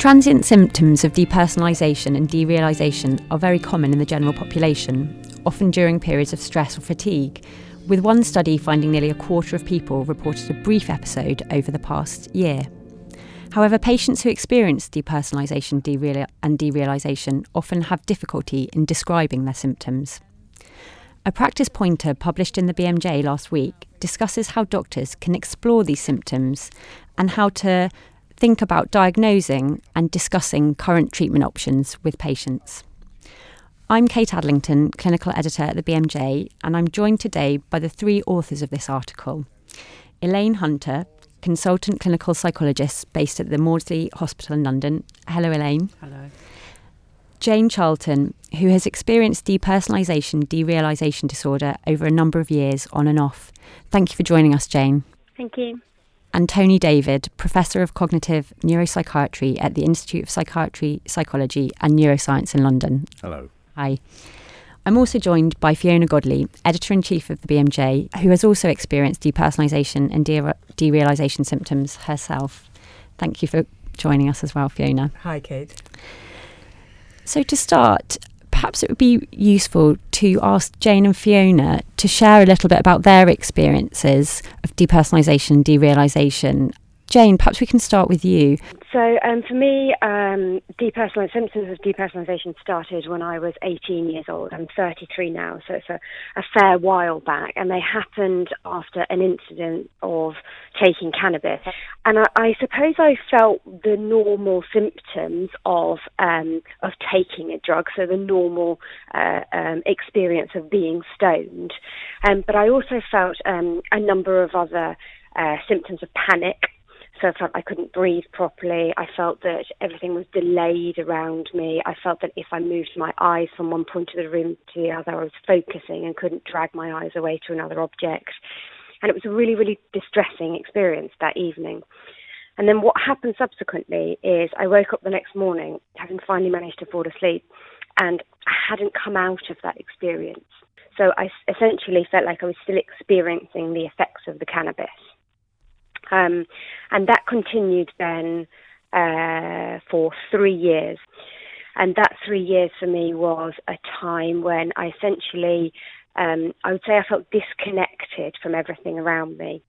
Transient symptoms of depersonalisation and derealisation are very common in the general population, often during periods of stress or fatigue, with one study finding nearly a quarter of people reported a brief episode over the past year. However, patients who experience depersonalisation and derealisation often have difficulty in describing their symptoms. A practice pointer published in the BMJ last week discusses how doctors can explore these symptoms and how to think about diagnosing and discussing current treatment options with patients. I'm Kate Adlington, clinical editor at the BMJ, and I'm joined today by the three authors of this article Elaine Hunter, consultant clinical psychologist based at the Maudsley Hospital in London. Hello, Elaine. Hello. Jane Charlton, who has experienced depersonalisation derealisation disorder over a number of years on and off. Thank you for joining us, Jane. Thank you and Tony David, Professor of Cognitive Neuropsychiatry at the Institute of Psychiatry, Psychology and Neuroscience in London. Hello. Hi. I'm also joined by Fiona Godlee, Editor in Chief of the BMJ, who has also experienced depersonalisation and de- derealisation symptoms herself. Thank you for joining us as well, Fiona. Hi, Kate. So, to start, perhaps it would be useful to ask Jane and Fiona to share a little bit about their experiences of depersonalisation, derealisation. Jane, perhaps we can start with you. So, um, for me, um, depersonalized symptoms of depersonalization started when I was 18 years old. I'm 33 now, so it's a, a fair while back, and they happened after an incident of taking cannabis. And I, I suppose I felt the normal symptoms of um, of taking a drug, so the normal uh, um, experience of being stoned. Um, but I also felt um, a number of other uh, symptoms of panic so I felt I couldn't breathe properly. I felt that everything was delayed around me. I felt that if I moved my eyes from one point of the room to the other, I was focusing and couldn't drag my eyes away to another object. And it was a really, really distressing experience that evening. And then what happened subsequently is I woke up the next morning, having finally managed to fall asleep, and I hadn't come out of that experience. So I essentially felt like I was still experiencing the effects of the cannabis. Um, and that continued then uh, for three years. And that three years for me was a time when I essentially, um, I would say I felt disconnected from everything around me.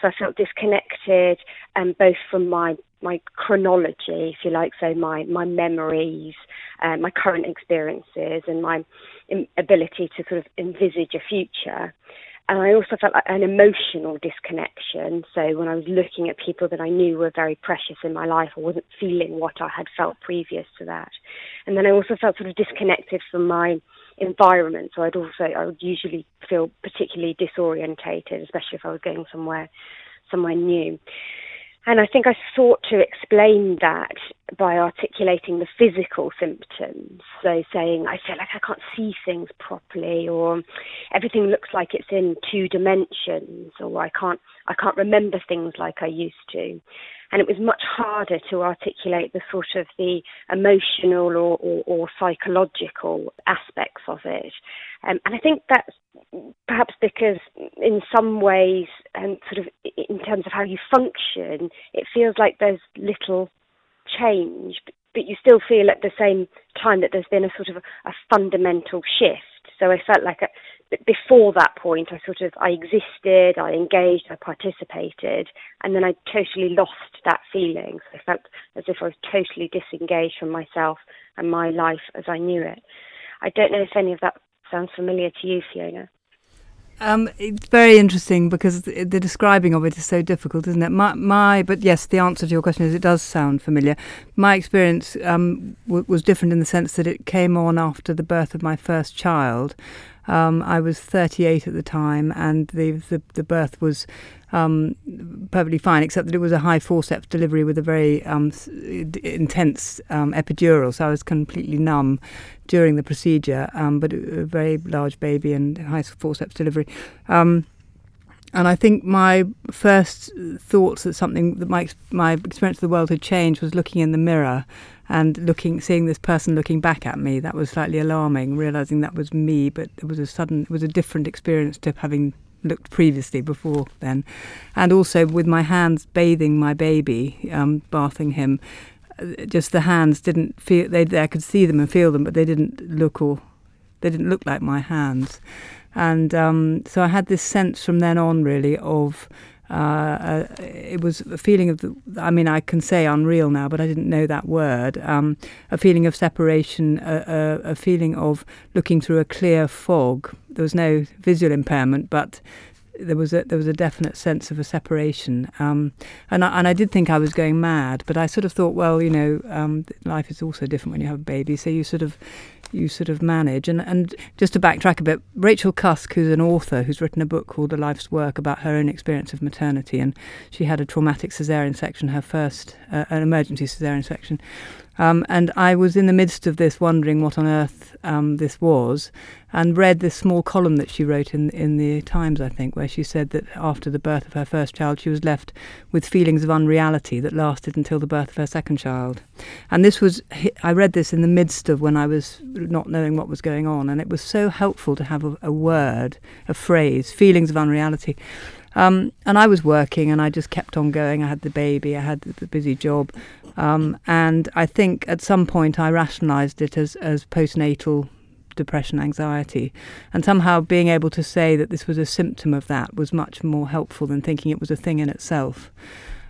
So I felt disconnected um, both from my my chronology, if you like, so my my memories, uh, my current experiences, and my ability to sort of envisage a future, and I also felt like an emotional disconnection. So when I was looking at people that I knew were very precious in my life, I wasn't feeling what I had felt previous to that. And then I also felt sort of disconnected from my environment. So I'd also I would usually feel particularly disorientated, especially if I was going somewhere somewhere new. And I think I sought to explain that by articulating the physical symptoms. So saying, I feel like I can't see things properly, or everything looks like it's in two dimensions, or I can't, I can't remember things like I used to. And it was much harder to articulate the sort of the emotional or, or, or psychological aspects of it. Um, and I think that's perhaps because in some ways, and sort of in terms of how you function, it feels like there's little change, but you still feel at the same time that there's been a sort of a, a fundamental shift. So I felt like a, before that point, I sort of I existed, I engaged, I participated, and then I totally lost that feeling. So I felt as if I was totally disengaged from myself and my life as I knew it. I don't know if any of that sounds familiar to you, Fiona. Um, it's very interesting because the, the, describing of it is so difficult, isn't it? My, my, but yes, the answer to your question is it does sound familiar. My experience um, w- was different in the sense that it came on after the birth of my first child, um, I was 38 at the time, and the the, the birth was um, perfectly fine, except that it was a high forceps delivery with a very um, intense um, epidural. So I was completely numb during the procedure, um, but a very large baby and high forceps delivery. Um, and I think my first thoughts that something that my my experience of the world had changed was looking in the mirror and looking, seeing this person looking back at me. That was slightly alarming, realizing that was me, but it was a sudden, it was a different experience to having looked previously before then, and also with my hands bathing my baby, um, bathing him. just the hands didn't feel they I could see them and feel them, but they didn't look or they didn't look like my hands. And um, so I had this sense from then on, really, of uh, uh, it was a feeling of, the, I mean, I can say unreal now, but I didn't know that word. Um, a feeling of separation, a, a, a, feeling of looking through a clear fog. There was no visual impairment, but there was a there was a definite sense of a separation, um, and I, and I did think I was going mad, but I sort of thought, well, you know, um, life is also different when you have a baby, so you sort of you sort of manage. And and just to backtrack a bit, Rachel Cusk, who's an author who's written a book called A Life's Work about her own experience of maternity, and she had a traumatic cesarean section, her first uh, an emergency cesarean section, um, and I was in the midst of this, wondering what on earth um, this was, and read this small column that she wrote in in the Times, I think, where she said that after the birth of her first child, she was left with feelings of unreality that lasted until the birth of her second child. And this was, I read this in the midst of when I was not knowing what was going on, and it was so helpful to have a, a word, a phrase, feelings of unreality. Um, and I was working and I just kept on going. I had the baby, I had the busy job. Um, and I think at some point I rationalized it as, as postnatal depression, anxiety. And somehow being able to say that this was a symptom of that was much more helpful than thinking it was a thing in itself.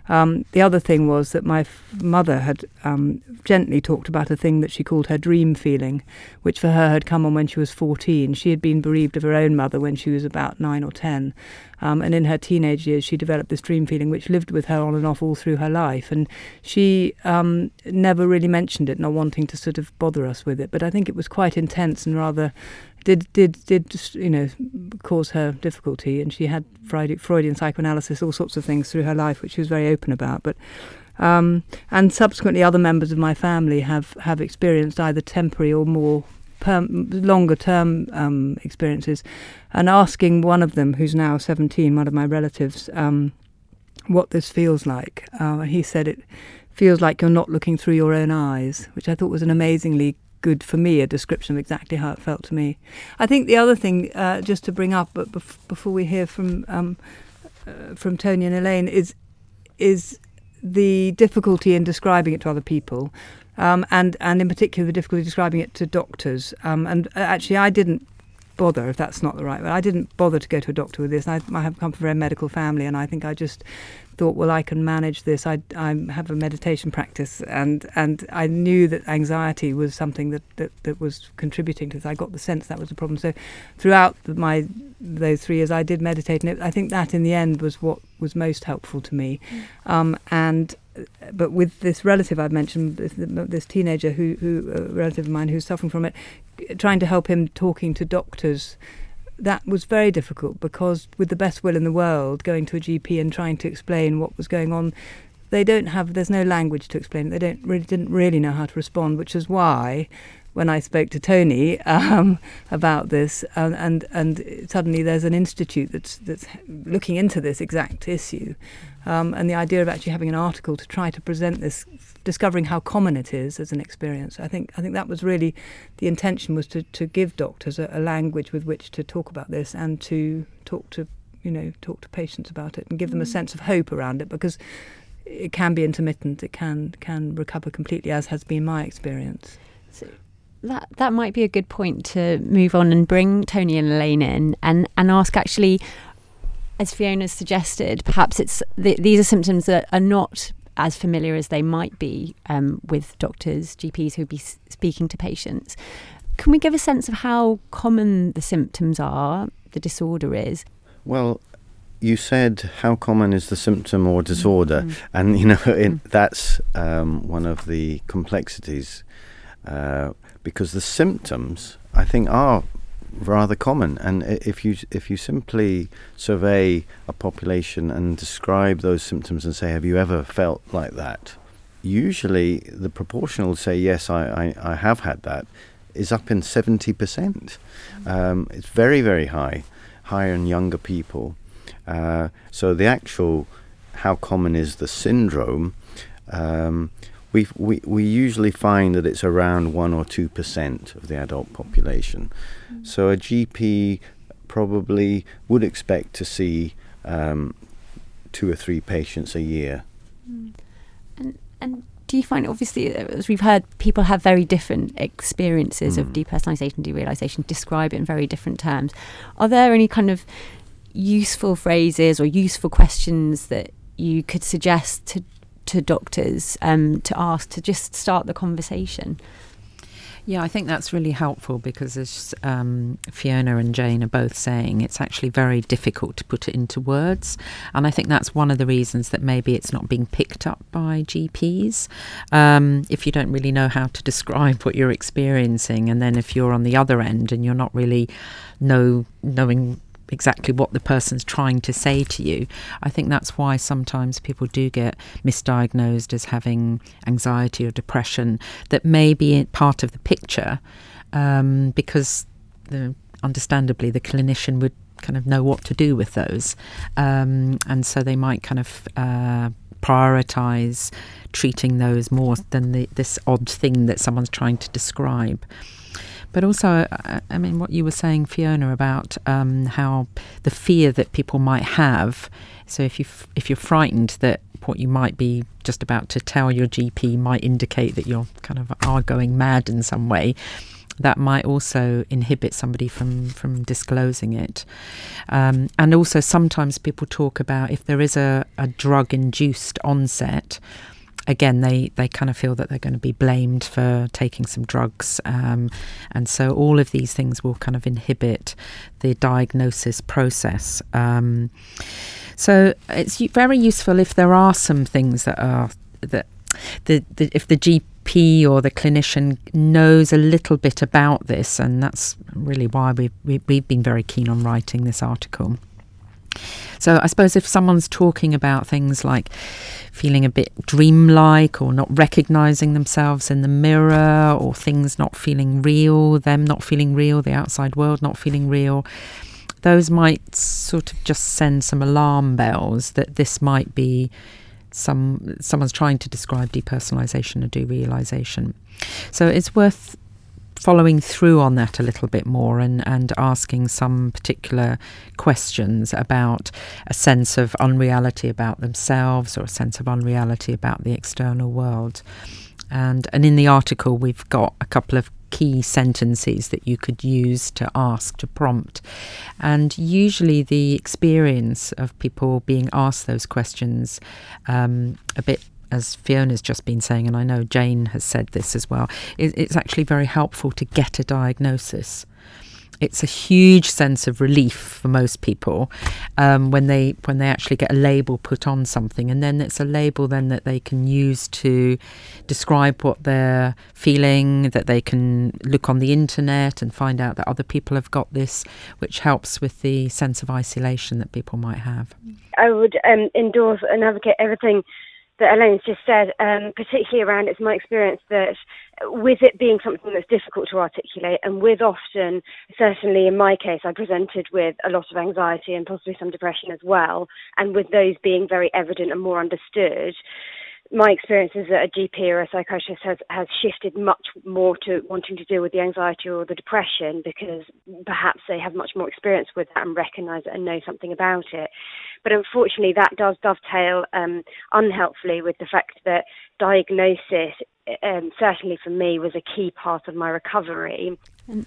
Um, the other thing was that my f- mother had um, gently talked about a thing that she called her dream feeling, which for her had come on when she was 14. She had been bereaved of her own mother when she was about nine or 10. Um, and in her teenage years, she developed this dream feeling which lived with her on and off all through her life. And she um, never really mentioned it, not wanting to sort of bother us with it. But I think it was quite intense and rather did did did you know cause her difficulty, and she had Freudian psychoanalysis, all sorts of things through her life, which she was very open about. But um, and subsequently, other members of my family have have experienced either temporary or more longer term um, experiences. And asking one of them, who's now 17, one of my relatives, um, what this feels like, uh, he said it feels like you're not looking through your own eyes, which I thought was an amazingly good for me a description of exactly how it felt to me. I think the other thing, uh, just to bring up, but bef- before we hear from um, uh, from Tony and Elaine, is is the difficulty in describing it to other people, um, and and in particular the difficulty describing it to doctors. Um, and uh, actually, I didn't bother if that's not the right word. I didn't bother to go to a doctor with this. I, I have come from a very medical family, and I think I just thought, well, I can manage this. I, I have a meditation practice, and, and I knew that anxiety was something that, that, that was contributing to this. I got the sense that was a problem. So throughout my those three years, I did meditate, and it, I think that in the end was what was most helpful to me. Mm. Um, and but with this relative I've mentioned, this, this teenager who, who a relative of mine who's suffering from it, trying to help him talking to doctors that was very difficult because, with the best will in the world, going to a GP and trying to explain what was going on, they don't have. There's no language to explain. It. They don't really didn't really know how to respond, which is why. When I spoke to Tony um, about this, um, and and suddenly there's an institute that's that's looking into this exact issue, um, and the idea of actually having an article to try to present this, discovering how common it is as an experience. I think I think that was really the intention was to, to give doctors a, a language with which to talk about this and to talk to you know talk to patients about it and give them a mm. sense of hope around it because it can be intermittent. It can can recover completely, as has been my experience. So that that might be a good point to move on and bring Tony and Elaine in and and ask actually as Fiona suggested, perhaps it's these are symptoms that are not as familiar as they might be um, with doctors, GPs who'd be s- speaking to patients. Can we give a sense of how common the symptoms are, the disorder is? Well, you said how common is the symptom or disorder, mm-hmm. and you know it, mm. that's um, one of the complexities uh, because the symptoms I think are rather common. And if you if you simply survey a population and describe those symptoms and say, "Have you ever felt like that?" Usually, the proportion will say, "Yes, I, I, I have had that." Is up in seventy percent. Um, it's very very high, higher in younger people. Uh, so the actual how common is the syndrome? Um, we, we, we usually find that it's around 1 or 2% of the adult population. Mm. So a GP probably would expect to see um, two or three patients a year. Mm. And, and do you find obviously as we've heard people have very different experiences mm. of depersonalization derealization describe it in very different terms are there any kind of useful phrases or useful questions that you could suggest to to doctors um, to ask to just start the conversation yeah, I think that's really helpful because, as um, Fiona and Jane are both saying, it's actually very difficult to put it into words. And I think that's one of the reasons that maybe it's not being picked up by GPs. Um, if you don't really know how to describe what you're experiencing, and then if you're on the other end and you're not really know knowing exactly what the person's trying to say to you. I think that's why sometimes people do get misdiagnosed as having anxiety or depression that may be part of the picture um, because the, understandably the clinician would kind of know what to do with those. Um, and so they might kind of uh, prioritize treating those more than the, this odd thing that someone's trying to describe. But also, I mean, what you were saying, Fiona, about um, how the fear that people might have. So if you f- if you're frightened that what you might be just about to tell your GP might indicate that you're kind of are going mad in some way, that might also inhibit somebody from from disclosing it. Um, and also, sometimes people talk about if there is a, a drug induced onset again, they, they kind of feel that they're going to be blamed for taking some drugs. Um, and so all of these things will kind of inhibit the diagnosis process. Um, so it's very useful if there are some things that are that the, the if the GP or the clinician knows a little bit about this, and that's really why we, we we've been very keen on writing this article. So I suppose if someone's talking about things like feeling a bit dreamlike or not recognizing themselves in the mirror or things not feeling real, them not feeling real, the outside world not feeling real, those might sort of just send some alarm bells that this might be some someone's trying to describe depersonalization or derealization. So it's worth following through on that a little bit more and, and asking some particular questions about a sense of unreality about themselves or a sense of unreality about the external world. And, and in the article, we've got a couple of key sentences that you could use to ask, to prompt. And usually, the experience of people being asked those questions um, a bit as Fiona's just been saying, and I know Jane has said this as well, it's actually very helpful to get a diagnosis. It's a huge sense of relief for most people um, when they when they actually get a label put on something, and then it's a label then that they can use to describe what they're feeling. That they can look on the internet and find out that other people have got this, which helps with the sense of isolation that people might have. I would um, endorse and advocate everything that Elaine's just said, um, particularly around it's my experience that with it being something that's difficult to articulate, and with often, certainly in my case, I presented with a lot of anxiety and possibly some depression as well, and with those being very evident and more understood, my experience is that a GP or a psychiatrist has, has shifted much more to wanting to deal with the anxiety or the depression because perhaps they have much more experience with that and recognise it and know something about it. But unfortunately, that does dovetail um, unhelpfully with the fact that diagnosis, um, certainly for me, was a key part of my recovery.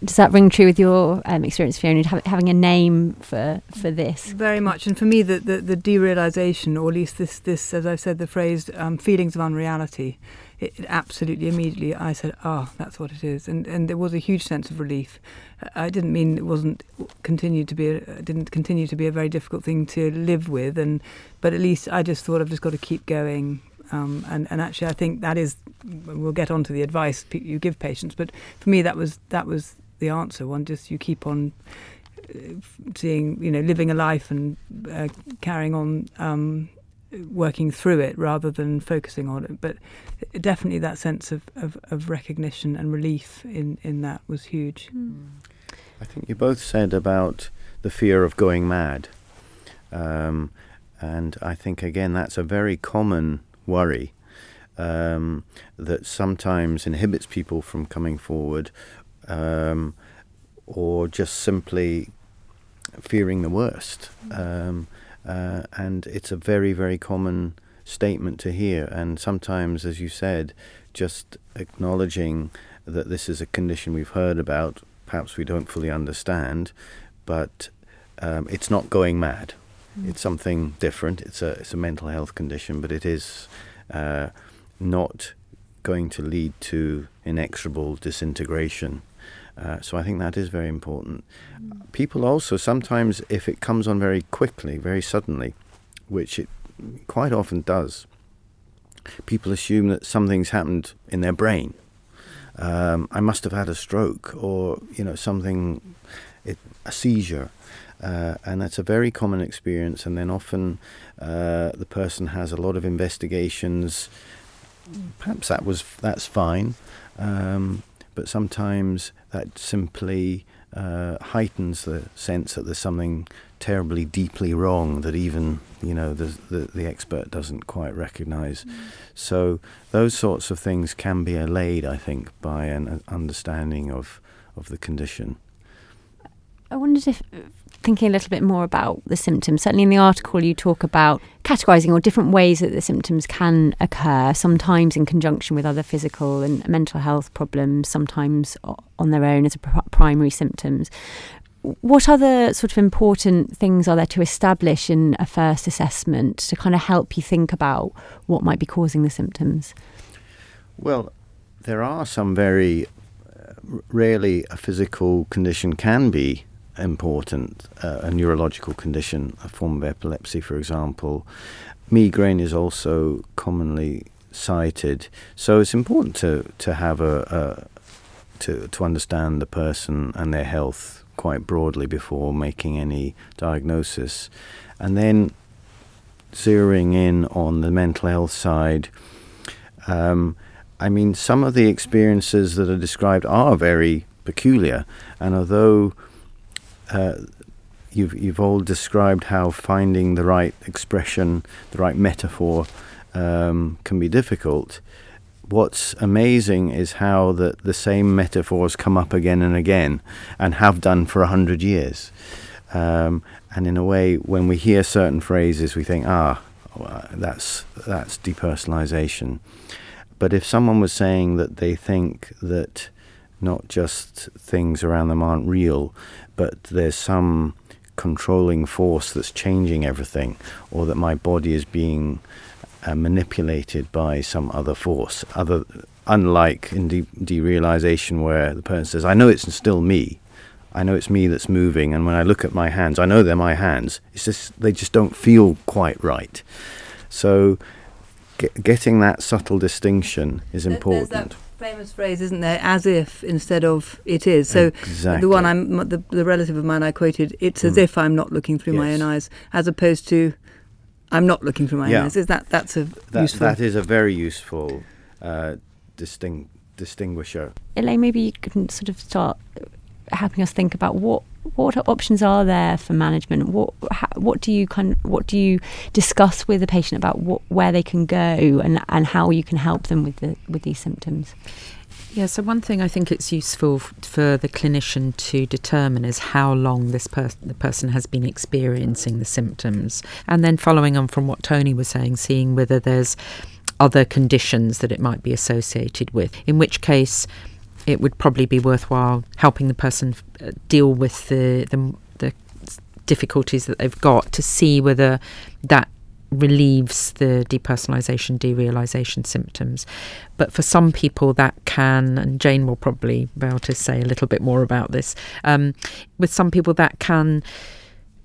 Does that ring true with your um, experience, Fiona, having a name for, for this? Very much. And for me, the, the, the derealization, or at least this, this, as I've said, the phrase um, feelings of unreality, it, it, absolutely immediately I said, oh, that's what it is. And, and there was a huge sense of relief. I didn't mean it wasn't continued to be, a, didn't continue to be a very difficult thing to live with. And, but at least I just thought I've just got to keep going um, and, and actually, I think that is, we'll get on to the advice you give patients, but for me, that was, that was the answer. One just, you keep on uh, seeing, you know, living a life and uh, carrying on um, working through it rather than focusing on it. But definitely that sense of, of, of recognition and relief in, in that was huge. Mm. I think you both said about the fear of going mad. Um, and I think, again, that's a very common worry um, that sometimes inhibits people from coming forward um, or just simply fearing the worst. Um, uh, and it's a very, very common statement to hear. And sometimes, as you said, just acknowledging that this is a condition we've heard about, perhaps we don't fully understand, but um, it's not going mad. Mm. It's something different. It's a it's a mental health condition, but it is uh, not going to lead to inexorable disintegration. Uh, so I think that is very important. Mm. People also sometimes, if it comes on very quickly, very suddenly, which it quite often does, people assume that something's happened in their brain. Um, I must have had a stroke, or you know something, it, a seizure, uh, and that's a very common experience. And then often uh, the person has a lot of investigations. Perhaps that was that's fine, um, but sometimes that simply uh, heightens the sense that there's something terribly deeply wrong that even you know the the, the expert doesn't quite recognise. Mm. So those sorts of things can be allayed, I think, by an understanding of of the condition. I wondered if thinking a little bit more about the symptoms. Certainly, in the article, you talk about categorizing or different ways that the symptoms can occur, sometimes in conjunction with other physical and mental health problems, sometimes on their own as pr- primary symptoms. What other sort of important things are there to establish in a first assessment to kind of help you think about what might be causing the symptoms? Well, there are some very uh, rarely a physical condition can be important, uh, a neurological condition, a form of epilepsy, for example. Migraine is also commonly cited, so it's important to to have a, a to to understand the person and their health quite broadly before making any diagnosis, and then zeroing in on the mental health side. Um, I mean, some of the experiences that are described are very peculiar, and although uh, you've you've all described how finding the right expression, the right metaphor, um, can be difficult. What's amazing is how the the same metaphors come up again and again, and have done for a hundred years. Um, and in a way, when we hear certain phrases, we think, ah, that's that's depersonalization. But if someone was saying that they think that not just things around them aren't real, but there's some controlling force that's changing everything, or that my body is being uh, manipulated by some other force. Other, unlike in de- derealization, where the person says, "I know it's still me." I know it's me that's moving, and when I look at my hands, I know they're my hands. It's just they just don't feel quite right. So, get, getting that subtle distinction is important famous phrase, isn't there? As if instead of it is. So exactly. the one I'm the, the relative of mine I quoted. It's mm. as if I'm not looking through yes. my own eyes, as opposed to I'm not looking through my yeah. own eyes. Is that that's a that, useful? That is a very useful uh, distinct distinguisher. Elaine, maybe you can sort of start helping us think about what what options are there for management? What what do you kind of, what do you discuss with the patient about what where they can go and and how you can help them with the with these symptoms? Yeah, so one thing I think it's useful for the clinician to determine is how long this per- the person has been experiencing the symptoms, and then following on from what Tony was saying, seeing whether there's other conditions that it might be associated with. In which case, it would probably be worthwhile helping the person uh, deal with the, the, the difficulties that they've got to see whether that relieves the depersonalization, derealization symptoms. But for some people, that can, and Jane will probably be able to say a little bit more about this. Um, with some people, that can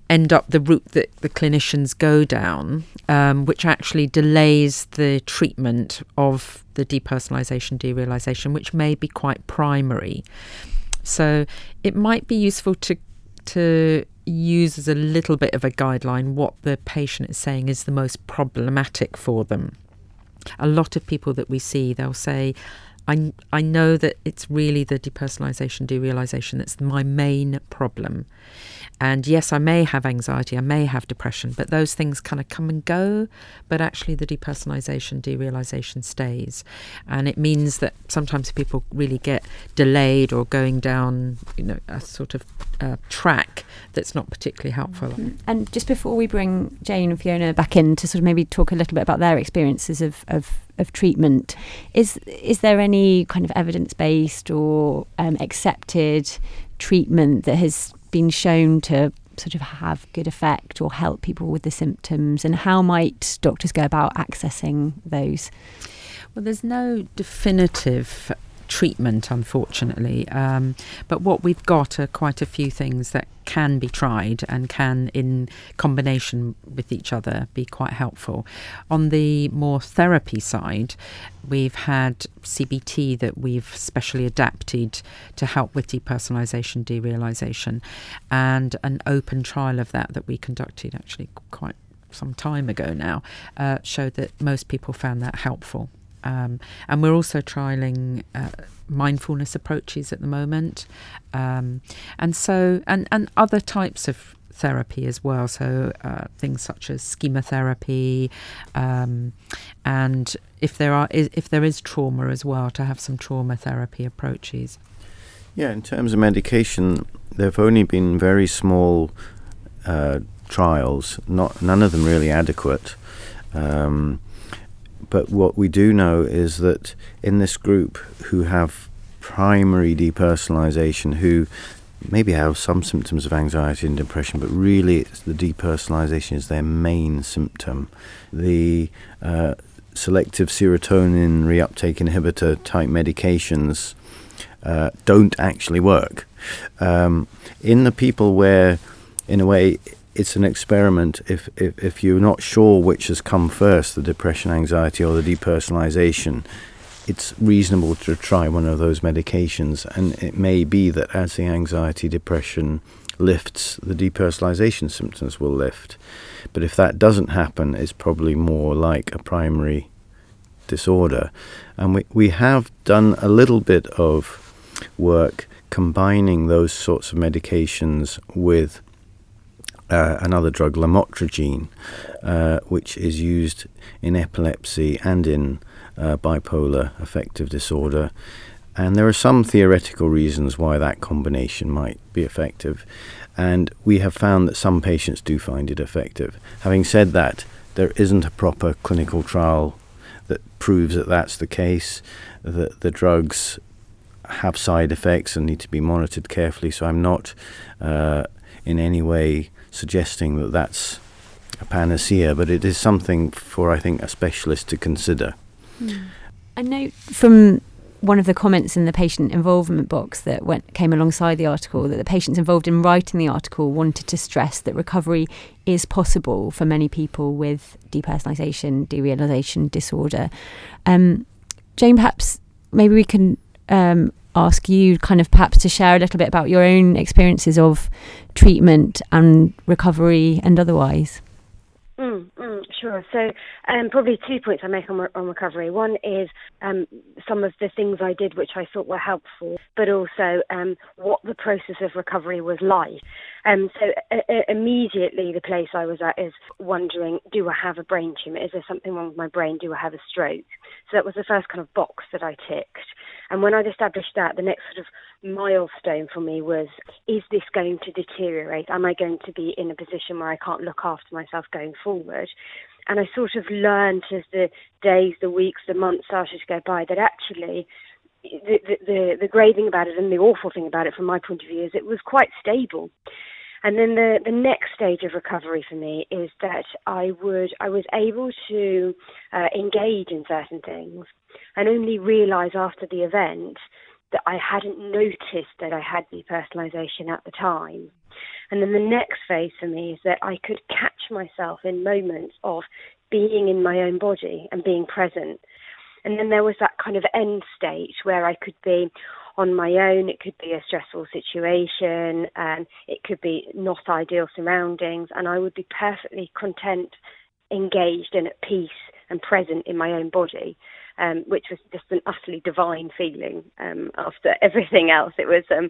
end up the route that the clinicians go down, um, which actually delays the treatment of the depersonalization, derealization, which may be quite primary. So it might be useful to to use as a little bit of a guideline what the patient is saying is the most problematic for them. A lot of people that we see, they'll say, I, I know that it's really the depersonalization, derealization that's my main problem. And yes, I may have anxiety, I may have depression, but those things kind of come and go. But actually, the depersonalization, derealization stays. And it means that sometimes people really get delayed or going down, you know, a sort of uh, track that's not particularly helpful. Mm-hmm. And just before we bring Jane and Fiona back in to sort of maybe talk a little bit about their experiences of, of of treatment. Is is there any kind of evidence based or um, accepted treatment that has been shown to sort of have good effect or help people with the symptoms? And how might doctors go about accessing those? Well, there's no definitive treatment, unfortunately. Um, but what we've got are quite a few things that can be tried and can, in combination with each other, be quite helpful. On the more therapy side, we've had CBT that we've specially adapted to help with depersonalization, derealization, and an open trial of that that we conducted actually quite some time ago now uh, showed that most people found that helpful. Um, and we're also trialing uh, mindfulness approaches at the moment, um, and so and and other types of therapy as well. So uh, things such as schema therapy, um, and if there are if there is trauma as well, to have some trauma therapy approaches. Yeah, in terms of medication, there have only been very small uh, trials. Not none of them really adequate. Um, but what we do know is that in this group who have primary depersonalization, who maybe have some symptoms of anxiety and depression, but really the depersonalization is their main symptom. The uh, selective serotonin reuptake inhibitor type medications uh, don't actually work. Um, in the people where, in a way, it's an experiment. If, if, if you're not sure which has come first, the depression, anxiety, or the depersonalization, it's reasonable to try one of those medications. And it may be that as the anxiety, depression lifts, the depersonalization symptoms will lift. But if that doesn't happen, it's probably more like a primary disorder. And we, we have done a little bit of work combining those sorts of medications with uh, another drug, lamotrigine, uh, which is used in epilepsy and in uh, bipolar affective disorder. And there are some theoretical reasons why that combination might be effective. And we have found that some patients do find it effective. Having said that, there isn't a proper clinical trial that proves that that's the case, that the drugs have side effects and need to be monitored carefully. So I'm not uh, in any way suggesting that that's a panacea, but it is something for, I think, a specialist to consider. Mm. I note from one of the comments in the patient involvement box that went came alongside the article that the patients involved in writing the article wanted to stress that recovery is possible for many people with depersonalization, derealization disorder. Um, Jane, perhaps maybe we can um, ask you kind of perhaps to share a little bit about your own experiences of treatment and recovery and otherwise. Mm, mm, sure. So, um, probably two points I make on, on recovery. One is um, some of the things I did which I thought were helpful, but also um, what the process of recovery was like. Um, so, uh, immediately, the place I was at is wondering do I have a brain tumour? Is there something wrong with my brain? Do I have a stroke? So, that was the first kind of box that I ticked. And when I'd established that, the next sort of milestone for me was is this going to deteriorate? Am I going to be in a position where I can't look after myself going forward? And I sort of learned as the days, the weeks, the months started to go by that actually the, the, the great thing about it and the awful thing about it from my point of view is it was quite stable. And then the, the next stage of recovery for me is that I would I was able to uh, engage in certain things and only realise after the event that I hadn't noticed that I had depersonalization at the time. And then the next phase for me is that I could catch myself in moments of being in my own body and being present. And then there was that kind of end state where I could be on my own. It could be a stressful situation, and it could be not ideal surroundings, and I would be perfectly content, engaged, and at peace and present in my own body um, which was just an utterly divine feeling um, after everything else. It was um,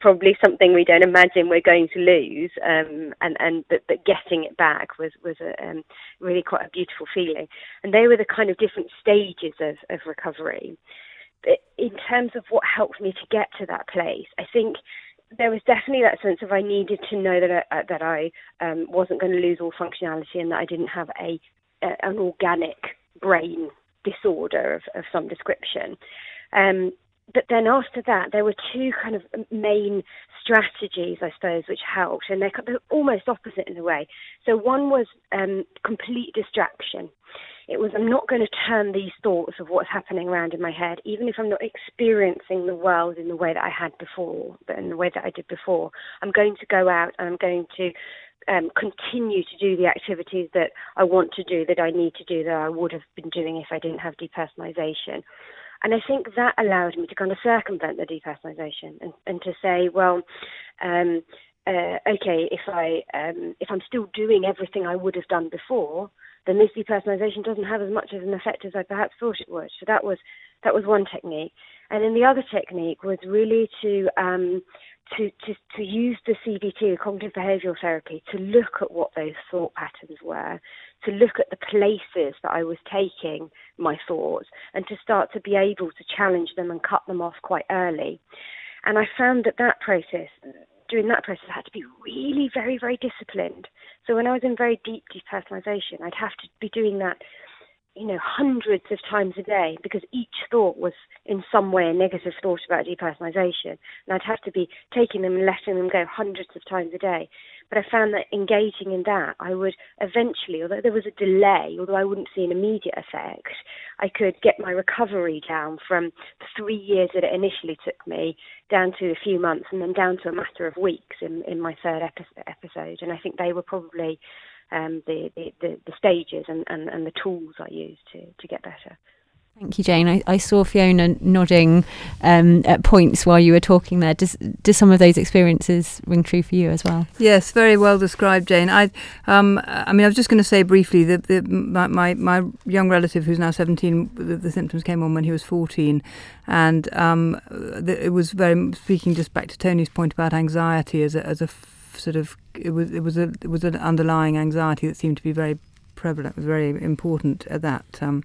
probably something we don't imagine we're going to lose, um, and and but, but getting it back was was a, um, really quite a beautiful feeling. And they were the kind of different stages of, of recovery. In terms of what helped me to get to that place, I think there was definitely that sense of I needed to know that I, uh, that I um, wasn't going to lose all functionality and that I didn't have a, a an organic brain disorder of, of some description. Um, but then after that, there were two kind of main strategies, I suppose, which helped, and they're, they're almost opposite in a way. So one was um, complete distraction. It was I'm not going to turn these thoughts of what's happening around in my head, even if I'm not experiencing the world in the way that I had before, but in the way that I did before. I'm going to go out and I'm going to um, continue to do the activities that I want to do, that I need to do, that I would have been doing if I didn't have depersonalization. And I think that allowed me to kind of circumvent the depersonalization and, and to say, well, um, uh, okay, if I um, if I'm still doing everything I would have done before, then this depersonalization doesn't have as much of an effect as I perhaps thought it would. So that was that was one technique, and then the other technique was really to um, to, to, to use the CBT, cognitive behavioural therapy, to look at what those thought patterns were, to look at the places that I was taking my thoughts, and to start to be able to challenge them and cut them off quite early. And I found that that process, during that process, I had to be really very, very disciplined. So when I was in very deep depersonalization, I'd have to be doing that you know, hundreds of times a day because each thought was in some way a negative thought about depersonalization. And I'd have to be taking them and letting them go hundreds of times a day. But I found that engaging in that, I would eventually, although there was a delay, although I wouldn't see an immediate effect, I could get my recovery down from three years that it initially took me down to a few months and then down to a matter of weeks in, in my third epi- episode. And I think they were probably um, the, the, the, the, stages and, and, and the tools I use to, to get better. Thank you, Jane. I, I saw Fiona nodding um, at points while you were talking there. Does, do some of those experiences ring true for you as well? Yes, very well described, Jane. I, um, I mean, I was just going to say briefly that the, my, my, my, young relative, who's now 17, the, the, symptoms came on when he was 14. And um, the, it was very, speaking just back to Tony's point about anxiety as a, as a sort of it was it was a it was an underlying anxiety that seemed to be very prevalent, was very important at that um,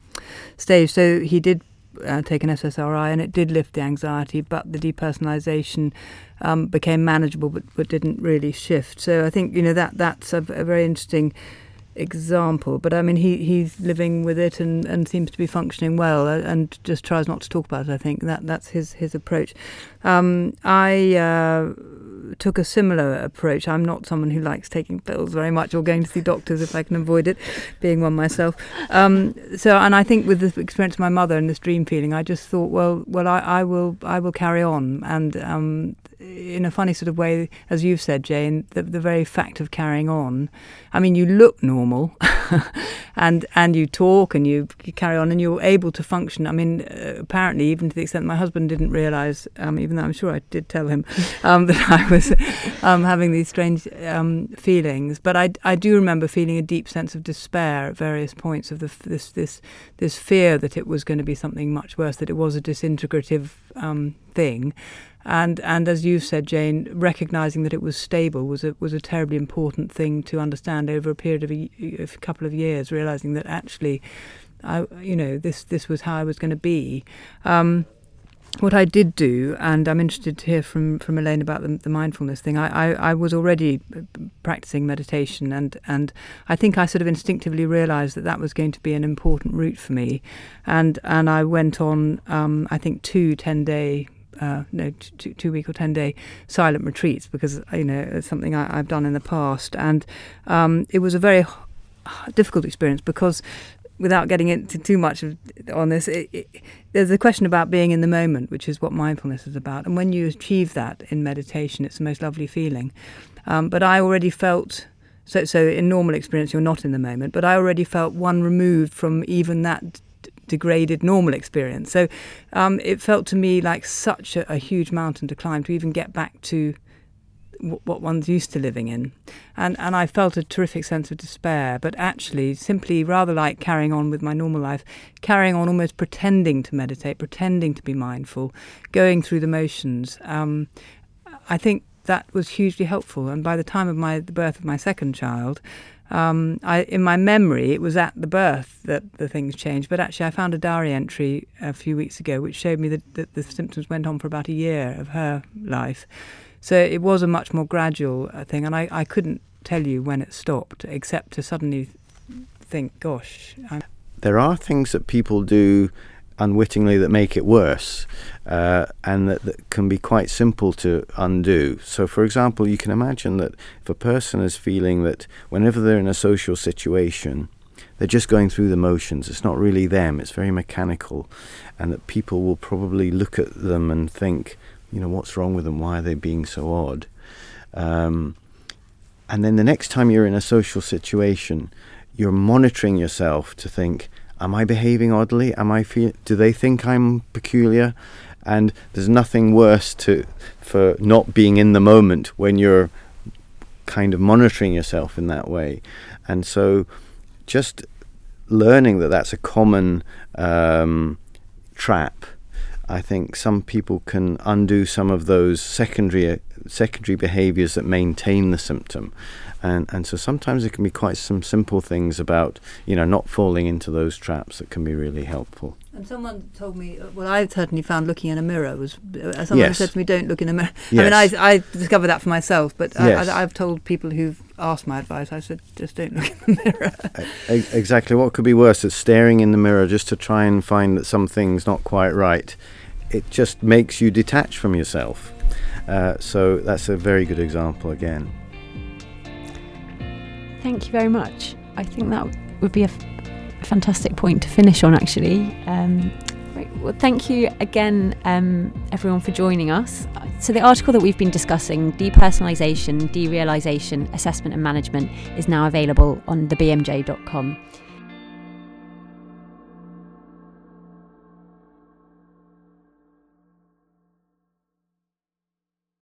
stage. So he did uh, take an SSRI, and it did lift the anxiety, but the depersonalization um, became manageable, but, but didn't really shift. So I think you know that that's a, a very interesting example. But I mean, he, he's living with it and, and seems to be functioning well, uh, and just tries not to talk about it. I think that that's his his approach. Um, I. Uh, took a similar approach. I'm not someone who likes taking pills very much or going to see doctors if I can avoid it, being one myself. Um, so, and I think with the experience of my mother and this dream feeling, I just thought, well, well, I, I will, I will carry on, and um, in a funny sort of way, as you've said, Jane, the, the very fact of carrying on. I mean, you look normal, and and you talk and you, you, carry on, and you're able to function. I mean, uh, apparently, even to the extent my husband didn't realise, um, even though I'm sure I did tell him um, that I was um, having these strange um, feelings. But I, I do remember feeling a deep sense of despair at various points of the, this this this fear that it was going to be something much worse, that it was a disintegrative um, thing and and as you've said, Jane, recognizing that it was stable was a was a terribly important thing to understand over a period of a, a couple of years. Realizing that actually, I you know this this was how I was going to be. Um, what I did do, and I'm interested to hear from, from Elaine about the, the mindfulness thing. I, I, I, was already practicing meditation, and, and I think I sort of instinctively realised that that was going to be an important route for me, and and I went on um, I think two 10 day uh, no two, two week or ten day silent retreats because you know it's something I, have done in the past, and um, it was a very difficult experience because without getting into too much of, on this, it, it, there's a question about being in the moment, which is what mindfulness is about. And when you achieve that in meditation, it's the most lovely feeling. Um, but I already felt so. So in normal experience, you're not in the moment. But I already felt one removed from even that degraded normal experience. So um, it felt to me like such a, a, huge mountain to climb to even get back to w- what one's used to living in. And, and I felt a terrific sense of despair, but actually, simply rather like carrying on with my normal life, carrying on almost pretending to meditate, pretending to be mindful, going through the motions. Um, I think that was hugely helpful. And by the time of my the birth of my second child, um, I, in my memory, it was at the birth that the things changed. But actually, I found a diary entry a few weeks ago which showed me that, that the symptoms went on for about a year of her life. So it was a much more gradual uh, thing, and I, I couldn't tell you when it stopped, except to suddenly think, gosh. I'm there are things that people do unwittingly that make it worse uh, and that, that, can be quite simple to undo. So, for example, you can imagine that if a person is feeling that whenever they're in a social situation, they're just going through the motions, it's not really them, it's very mechanical, and that people will probably look at them and think, you know, what's wrong with them? Why are they being so odd? Um, and then the next time you're in a social situation, you're monitoring yourself to think, am I behaving oddly? Am I feel? Do they think I'm peculiar? And there's nothing worse to for not being in the moment when you're kind of monitoring yourself in that way. And so, just learning that that's a common um, trap I think some people can undo some of those secondary secondary behaviours that maintain the symptom, and and so sometimes it can be quite some simple things about you know not falling into those traps that can be really helpful. And someone told me, uh, well, I certainly found looking in a mirror was. Uh, someone yes. said to me, "Don't look in a mirror." Yes. I mean, I, I discovered that for myself, but yes. I, have told people who've asked my advice. I said, "Just don't look in the mirror." exactly. What could be worse than staring in the mirror just to try and find that something's not quite right? It just makes you detach from yourself. Uh, so that's a very good example again. Thank you very much. I think that would be a fantastic point to finish on, actually. Um, Well, thank you again, um, everyone, for joining us. So, the article that we've been discussing, Depersonalisation, Derealisation, Assessment and Management, is now available on thebmj.com.